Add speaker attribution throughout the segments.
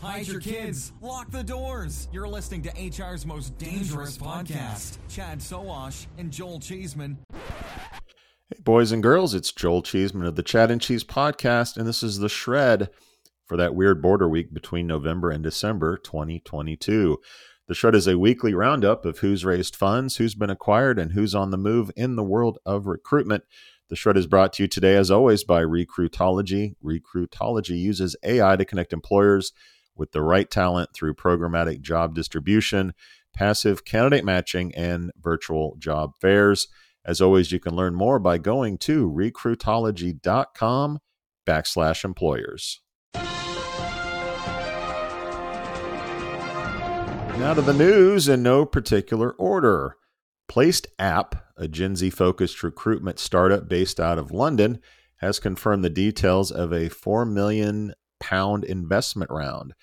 Speaker 1: Hide your kids. Lock the doors. You're listening to HR's most dangerous podcast. Chad Sowash and Joel Cheeseman.
Speaker 2: Hey, boys and girls, it's Joel Cheeseman of the Chad and Cheese podcast, and this is the shred for that weird border week between November and December 2022. The Shred is a weekly roundup of who's raised funds, who's been acquired, and who's on the move in the world of recruitment. The Shred is brought to you today, as always, by Recruitology. Recruitology uses AI to connect employers with the right talent through programmatic job distribution, passive candidate matching, and virtual job fairs. As always, you can learn more by going to recruitology.com backslash employers. Now to the news in no particular order. Placed App, a Gen Z focused recruitment startup based out of London, has confirmed the details of a 4 million pound investment round.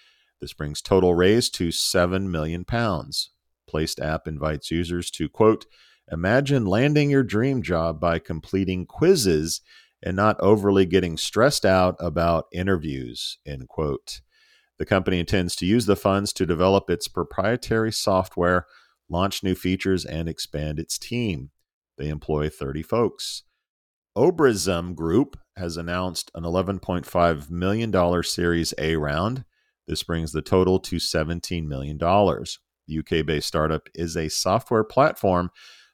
Speaker 2: This brings total raise to 7 million pounds. Placed App invites users to quote, imagine landing your dream job by completing quizzes and not overly getting stressed out about interviews, end quote. The company intends to use the funds to develop its proprietary software, launch new features, and expand its team. They employ 30 folks. Obrizum Group has announced an $11.5 million Series A round. This brings the total to $17 million. The UK based startup is a software platform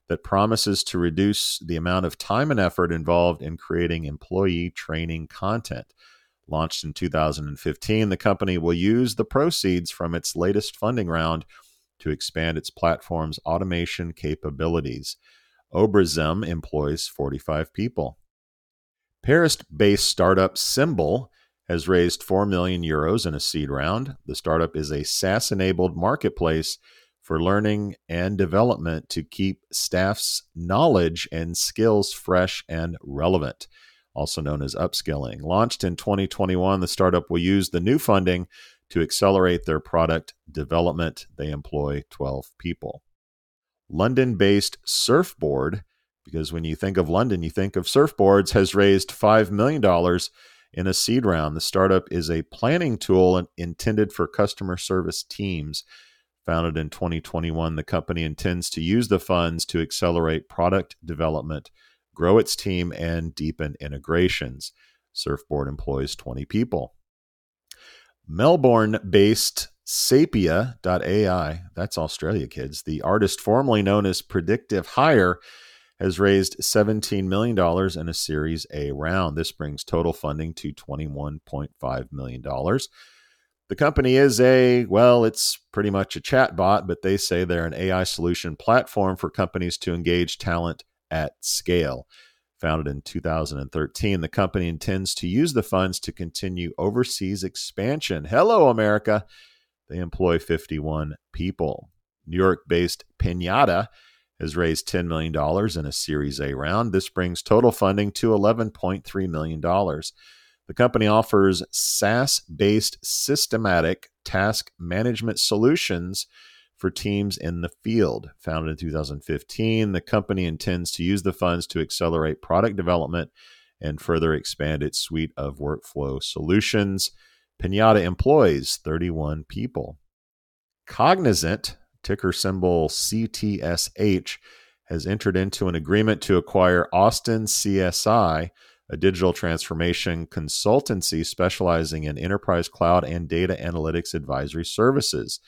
Speaker 2: that promises to reduce the amount of time and effort involved in creating employee training content. Launched in 2015, the company will use the proceeds from its latest funding round to expand its platform's automation capabilities. Obrizum employs 45 people. Paris based startup Simbel has raised 4 million euros in a seed round. The startup is a SaaS enabled marketplace for learning and development to keep staff's knowledge and skills fresh and relevant also known as upskilling. Launched in 2021, the startup will use the new funding to accelerate their product development. They employ 12 people. London based Surfboard, because when you think of London, you think of surfboards, has raised $5 million in a seed round. The startup is a planning tool intended for customer service teams. Founded in 2021, the company intends to use the funds to accelerate product development grow its team, and deepen integrations. Surfboard employs 20 people. Melbourne based Sapia.ai, that's Australia kids, the artist formerly known as Predictive Hire, has raised $17 million in a Series A round. This brings total funding to $21.5 million. The company is a, well, it's pretty much a chatbot, but they say they're an AI solution platform for companies to engage talent at scale. Founded in 2013, the company intends to use the funds to continue overseas expansion. Hello, America. They employ 51 people. New York based Piñata has raised $10 million in a Series A round. This brings total funding to $11.3 million. The company offers SaaS based systematic task management solutions for teams in the field. Founded in 2015, the company intends to use the funds to accelerate product development and further expand its suite of workflow solutions. Piñata employs 31 people. Cognizant, ticker symbol CTSH, has entered into an agreement to acquire Austin CSI, a digital transformation consultancy specializing in enterprise cloud and data analytics advisory services.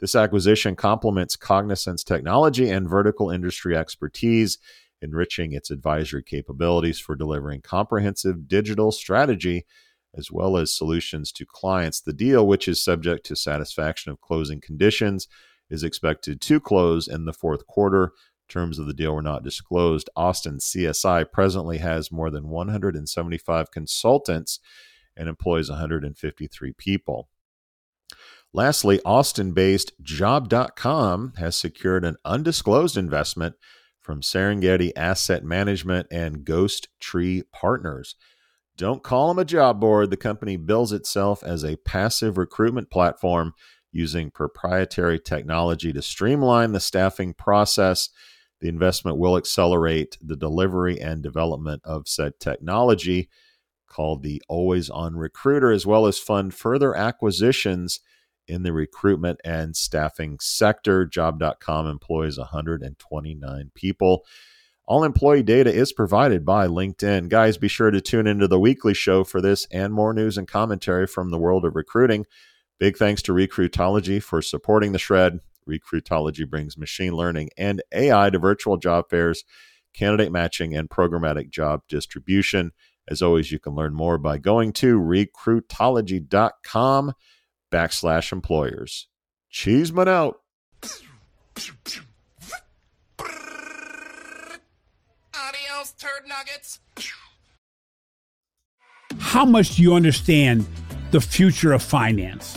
Speaker 2: This acquisition complements Cognizant's technology and vertical industry expertise, enriching its advisory capabilities for delivering comprehensive digital strategy as well as solutions to clients. The deal, which is subject to satisfaction of closing conditions, is expected to close in the fourth quarter. Terms of the deal were not disclosed. Austin CSI presently has more than 175 consultants and employs 153 people. Lastly, Austin based Job.com has secured an undisclosed investment from Serengeti Asset Management and Ghost Tree Partners. Don't call them a job board. The company bills itself as a passive recruitment platform using proprietary technology to streamline the staffing process. The investment will accelerate the delivery and development of said technology called the Always On Recruiter, as well as fund further acquisitions in the recruitment and staffing sector. Job.com employs 129 people. All employee data is provided by LinkedIn. Guys, be sure to tune into the weekly show for this and more news and commentary from the world of recruiting. Big thanks to Recruitology for supporting the shred. Recruitology brings machine learning and AI to virtual job fairs, candidate matching, and programmatic job distribution. As always, you can learn more by going to recruitology.com backslash employers. Cheeseman out.
Speaker 3: Adios, turd nuggets.
Speaker 4: How much do you understand the future of finance?